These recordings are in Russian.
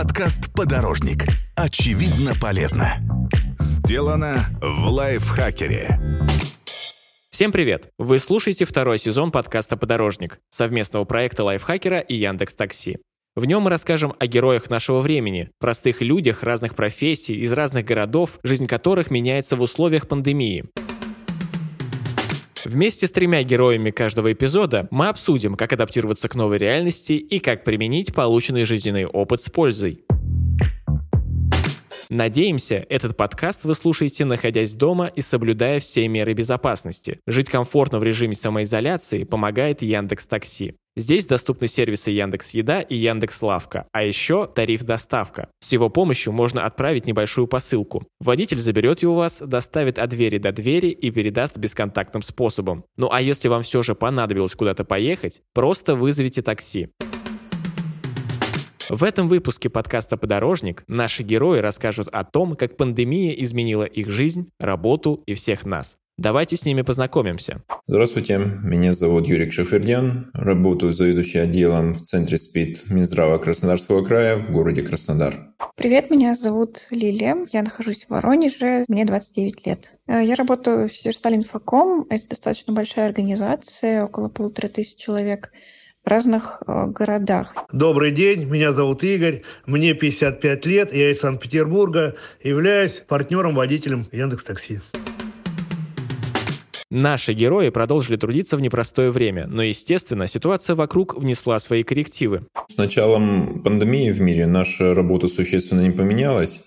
Подкаст «Подорожник». Очевидно полезно. Сделано в лайфхакере. Всем привет! Вы слушаете второй сезон подкаста «Подорожник» совместного проекта лайфхакера и Яндекс Такси. В нем мы расскажем о героях нашего времени, простых людях разных профессий, из разных городов, жизнь которых меняется в условиях пандемии. Вместе с тремя героями каждого эпизода мы обсудим, как адаптироваться к новой реальности и как применить полученный жизненный опыт с пользой. Надеемся, этот подкаст вы слушаете, находясь дома и соблюдая все меры безопасности. Жить комфортно в режиме самоизоляции помогает Яндекс Такси. Здесь доступны сервисы Яндекс Еда и Яндекс Лавка, а еще тариф доставка. С его помощью можно отправить небольшую посылку. Водитель заберет ее у вас, доставит от двери до двери и передаст бесконтактным способом. Ну а если вам все же понадобилось куда-то поехать, просто вызовите такси. В этом выпуске подкаста «Подорожник» наши герои расскажут о том, как пандемия изменила их жизнь, работу и всех нас. Давайте с ними познакомимся. Здравствуйте, меня зовут Юрий Шафердян, работаю заведующим отделом в Центре СПИД Минздрава Краснодарского края в городе Краснодар. Привет, меня зовут Лилия, я нахожусь в Воронеже, мне 29 лет. Э, я работаю в Северсталь Инфоком, это достаточно большая организация, около полутора тысяч человек в разных э, городах. Добрый день, меня зовут Игорь, мне 55 лет, я из Санкт-Петербурга, являюсь партнером-водителем Яндекс Такси. Наши герои продолжили трудиться в непростое время, но, естественно, ситуация вокруг внесла свои коррективы. С началом пандемии в мире наша работа существенно не поменялась,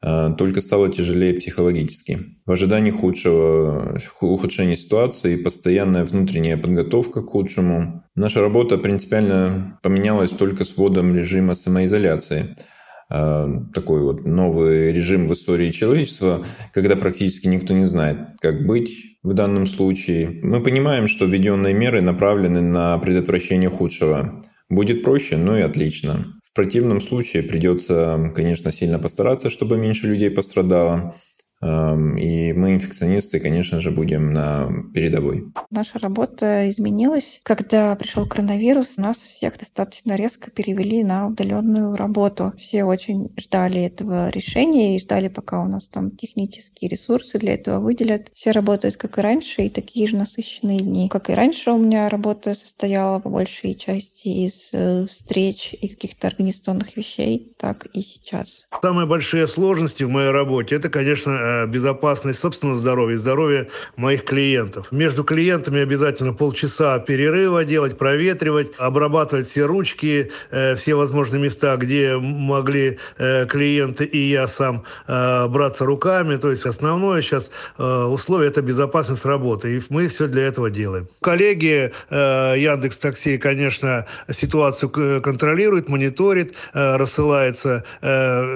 а, только стало тяжелее психологически. В ожидании худшего ухудшения ситуации и постоянная внутренняя подготовка к худшему, наша работа принципиально поменялась только с вводом режима самоизоляции – Э, такой вот новый режим в истории человечества, когда практически никто не знает, как быть в данном случае. Мы понимаем, что введенные меры направлены на предотвращение худшего. Будет проще, ну и отлично. В противном случае придется, конечно, сильно постараться, чтобы меньше людей пострадало. И мы, инфекционисты, конечно же, будем на передовой. Наша работа изменилась. Когда пришел коронавирус, нас всех достаточно резко перевели на удаленную работу. Все очень ждали этого решения и ждали, пока у нас там технические ресурсы для этого выделят. Все работают, как и раньше, и такие же насыщенные дни. Как и раньше у меня работа состояла по большей части из э, встреч и каких-то организационных вещей, так и сейчас. Самые большие сложности в моей работе – это, конечно, э, безопасность собственного здоровья и здоровья моих клиентов. Между клиентами обязательно полчаса перерыва делать, проветривать, обрабатывать все ручки, э, все возможные места, где могли э, клиенты и я сам э, браться руками. То есть основное сейчас условие – это безопасность работы. И мы все для этого делаем. Коллеги Яндекс Такси, конечно, ситуацию контролируют, мониторит, рассылается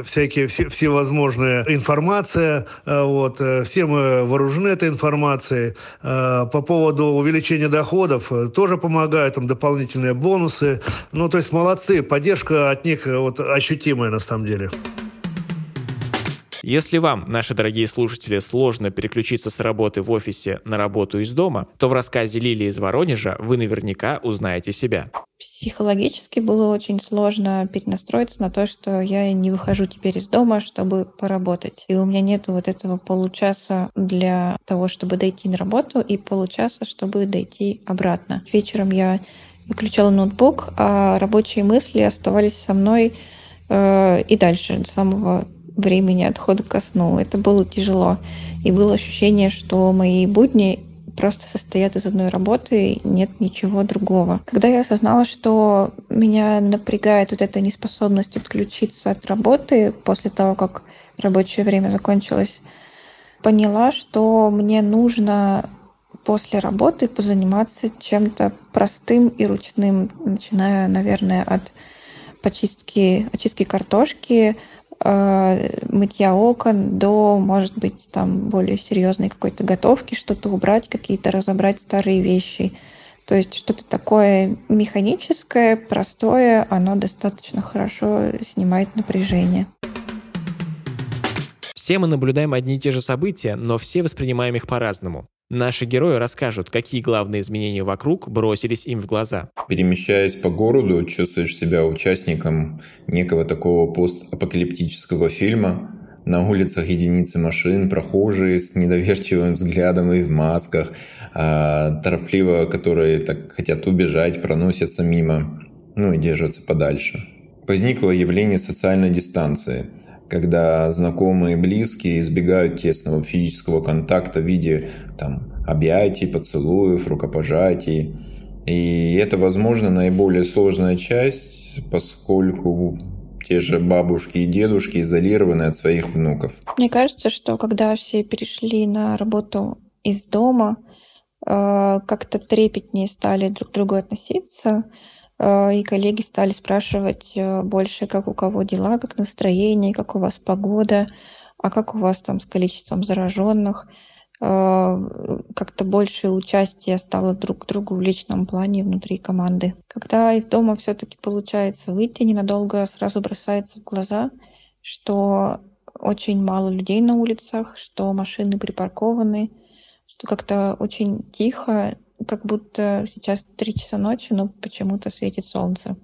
всякие все, всевозможные информация Э, вот. Э, все мы вооружены этой информацией. Э, по поводу увеличения доходов тоже помогают, там дополнительные бонусы. Ну, то есть молодцы, поддержка от них вот, ощутимая на самом деле. Если вам, наши дорогие слушатели, сложно переключиться с работы в офисе на работу из дома, то в рассказе Лилии из Воронежа вы наверняка узнаете себя. Психологически было очень сложно перенастроиться на то, что я не выхожу теперь из дома, чтобы поработать. И у меня нет вот этого получаса для того, чтобы дойти на работу, и получаса, чтобы дойти обратно. Вечером я выключала ноутбук, а рабочие мысли оставались со мной э, и дальше, до самого времени отхода ко сну. Это было тяжело. И было ощущение, что мои будни просто состоят из одной работы, нет ничего другого. Когда я осознала, что меня напрягает вот эта неспособность отключиться от работы после того, как рабочее время закончилось, поняла, что мне нужно после работы позаниматься чем-то простым и ручным, начиная, наверное, от почистки, очистки картошки, мытья окон до, может быть, там более серьезной какой-то готовки, что-то убрать, какие-то разобрать старые вещи. То есть что-то такое механическое, простое, оно достаточно хорошо снимает напряжение. Все мы наблюдаем одни и те же события, но все воспринимаем их по-разному. Наши герои расскажут, какие главные изменения вокруг бросились им в глаза. Перемещаясь по городу, чувствуешь себя участником некого такого постапокалиптического фильма, на улицах единицы машин, прохожие с недоверчивым взглядом и в масках, а, торопливо, которые так хотят убежать, проносятся мимо, ну и держатся подальше. Возникло явление социальной дистанции, когда знакомые и близкие избегают тесного физического контакта в виде там, объятий, поцелуев, рукопожатий. И это, возможно, наиболее сложная часть, поскольку те же бабушки и дедушки изолированы от своих внуков. Мне кажется, что когда все перешли на работу из дома, э, как-то трепетнее стали друг к другу относиться, и коллеги стали спрашивать э, больше, как у кого дела, как настроение, как у вас погода, а как у вас там с количеством зараженных. Э, как-то больше участия стало друг к другу в личном плане внутри команды. Когда из дома все-таки получается выйти ненадолго, сразу бросается в глаза, что очень мало людей на улицах, что машины припаркованы, что как-то очень тихо, как будто сейчас три часа ночи, но почему-то светит солнце.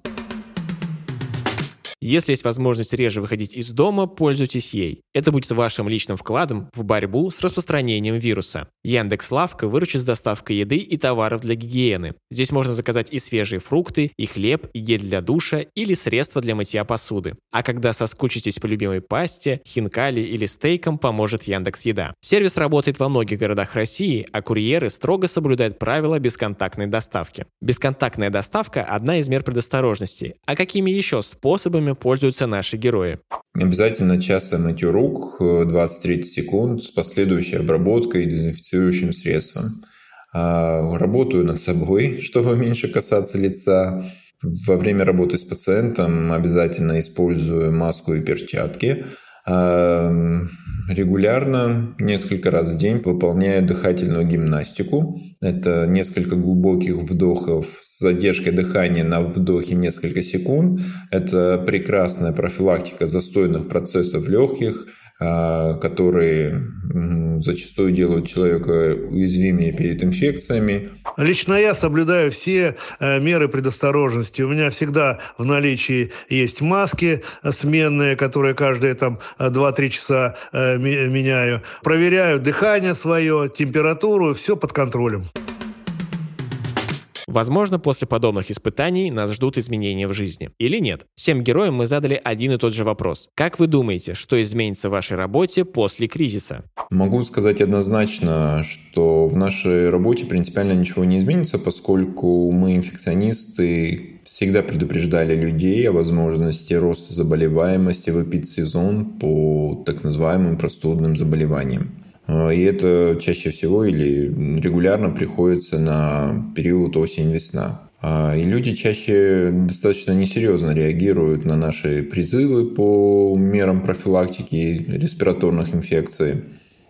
Если есть возможность реже выходить из дома, пользуйтесь ей. Это будет вашим личным вкладом в борьбу с распространением вируса. Яндекс Лавка выручит с доставкой еды и товаров для гигиены. Здесь можно заказать и свежие фрукты, и хлеб, и гель для душа, или средства для мытья посуды. А когда соскучитесь по любимой пасте, хинкали или стейкам, поможет Яндекс Еда. Сервис работает во многих городах России, а курьеры строго соблюдают правила бесконтактной доставки. Бесконтактная доставка – одна из мер предосторожности. А какими еще способами пользуются наши герои. Обязательно часто мытье рук 20-30 секунд с последующей обработкой и дезинфицирующим средством. А, работаю над собой, чтобы меньше касаться лица. Во время работы с пациентом обязательно использую маску и перчатки – регулярно, несколько раз в день выполняю дыхательную гимнастику. Это несколько глубоких вдохов с задержкой дыхания на вдохе несколько секунд. Это прекрасная профилактика застойных процессов легких – которые зачастую делают человека уязвимее перед инфекциями. Лично я соблюдаю все э, меры предосторожности. У меня всегда в наличии есть маски сменные, которые каждые там 2-3 часа э, меняю. Проверяю дыхание свое, температуру, все под контролем. Возможно, после подобных испытаний нас ждут изменения в жизни. Или нет? Всем героям мы задали один и тот же вопрос. Как вы думаете, что изменится в вашей работе после кризиса? Могу сказать однозначно, что в нашей работе принципиально ничего не изменится, поскольку мы инфекционисты всегда предупреждали людей о возможности роста заболеваемости в эпидсезон по так называемым простудным заболеваниям. А, и это чаще всего или регулярно приходится на период осень-весна. А, и люди чаще достаточно несерьезно реагируют на наши призывы по мерам профилактики респираторных инфекций.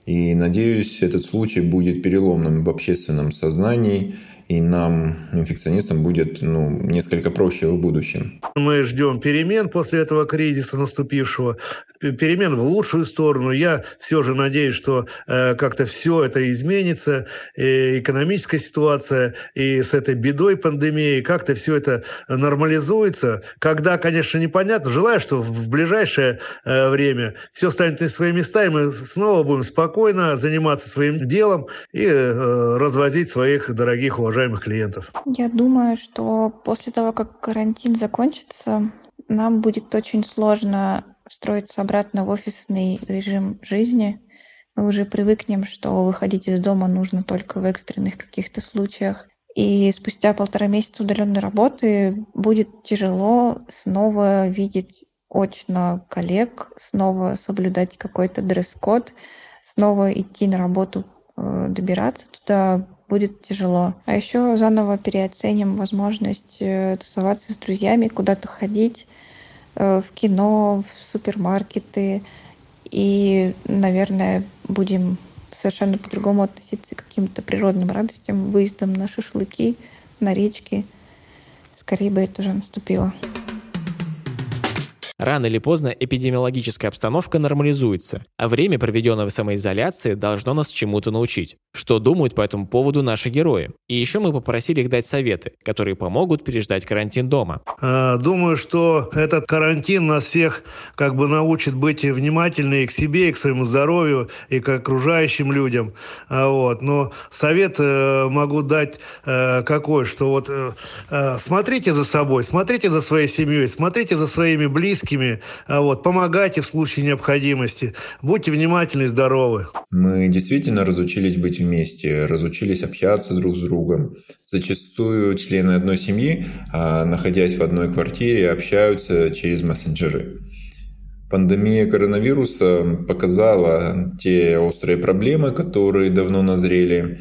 И надеюсь, этот случай будет переломным в общественном сознании – и нам, инфекционистам, будет ну, несколько проще в будущем. Мы ждем перемен после этого кризиса наступившего, перемен в лучшую сторону. Я все же надеюсь, что э, как-то все это изменится, и экономическая ситуация, и с этой бедой пандемии, как-то все это нормализуется. Когда, конечно, непонятно. Желаю, что в ближайшее э, время все станет на свои места, и мы снова будем спокойно заниматься своим делом и э, развозить своих дорогих уважаемых уважаемых клиентов? Я думаю, что после того, как карантин закончится, нам будет очень сложно встроиться обратно в офисный режим жизни. Мы уже привыкнем, что выходить из дома нужно только в экстренных каких-то случаях. И спустя полтора месяца удаленной работы будет тяжело снова видеть очно коллег, снова соблюдать какой-то дресс-код, снова идти на работу, э, добираться туда, будет тяжело. А еще заново переоценим возможность э, тусоваться с друзьями, куда-то ходить, э, в кино, в супермаркеты. И, наверное, будем совершенно по-другому относиться к каким-то природным радостям, выездам на шашлыки, на речки. Скорее бы это уже наступило. Рано или поздно эпидемиологическая обстановка нормализуется, а время, проведенное в самоизоляции, должно нас чему-то научить. Что думают по этому поводу наши герои? И еще мы попросили их дать советы, которые помогут переждать карантин дома. А, думаю, что этот карантин нас всех как бы научит быть внимательнее к себе, и к своему здоровью, и к окружающим людям. А, вот. Но совет э, могу дать э, какой, что вот э, смотрите за собой, смотрите за своей семьей, смотрите за своими близкими, а, вот, помогайте в случае необходимости, будьте внимательны и здоровы. Мы действительно разучились быть вместе, разучились общаться друг с другом. Зачастую члены одной семьи, находясь в одной квартире, общаются через мессенджеры. Пандемия коронавируса показала те острые проблемы, которые давно назрели.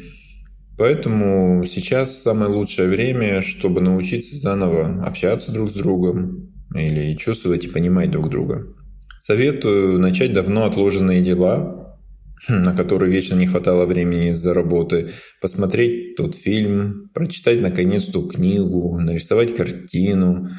Поэтому сейчас самое лучшее время, чтобы научиться заново общаться друг с другом или чувствовать и понимать друг друга. Советую начать давно отложенные дела, на которые вечно не хватало времени из-за работы, посмотреть тот фильм, прочитать наконец ту книгу, нарисовать картину,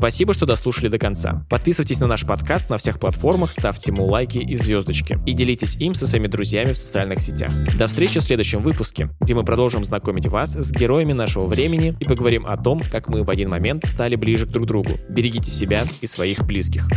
Спасибо, что дослушали до конца. Подписывайтесь на наш подкаст на всех платформах, ставьте ему лайки и звездочки. И делитесь им со своими друзьями в социальных сетях. До встречи в следующем выпуске, где мы продолжим знакомить вас с героями нашего времени и поговорим о том, как мы в один момент стали ближе к друг другу. Берегите себя и своих близких.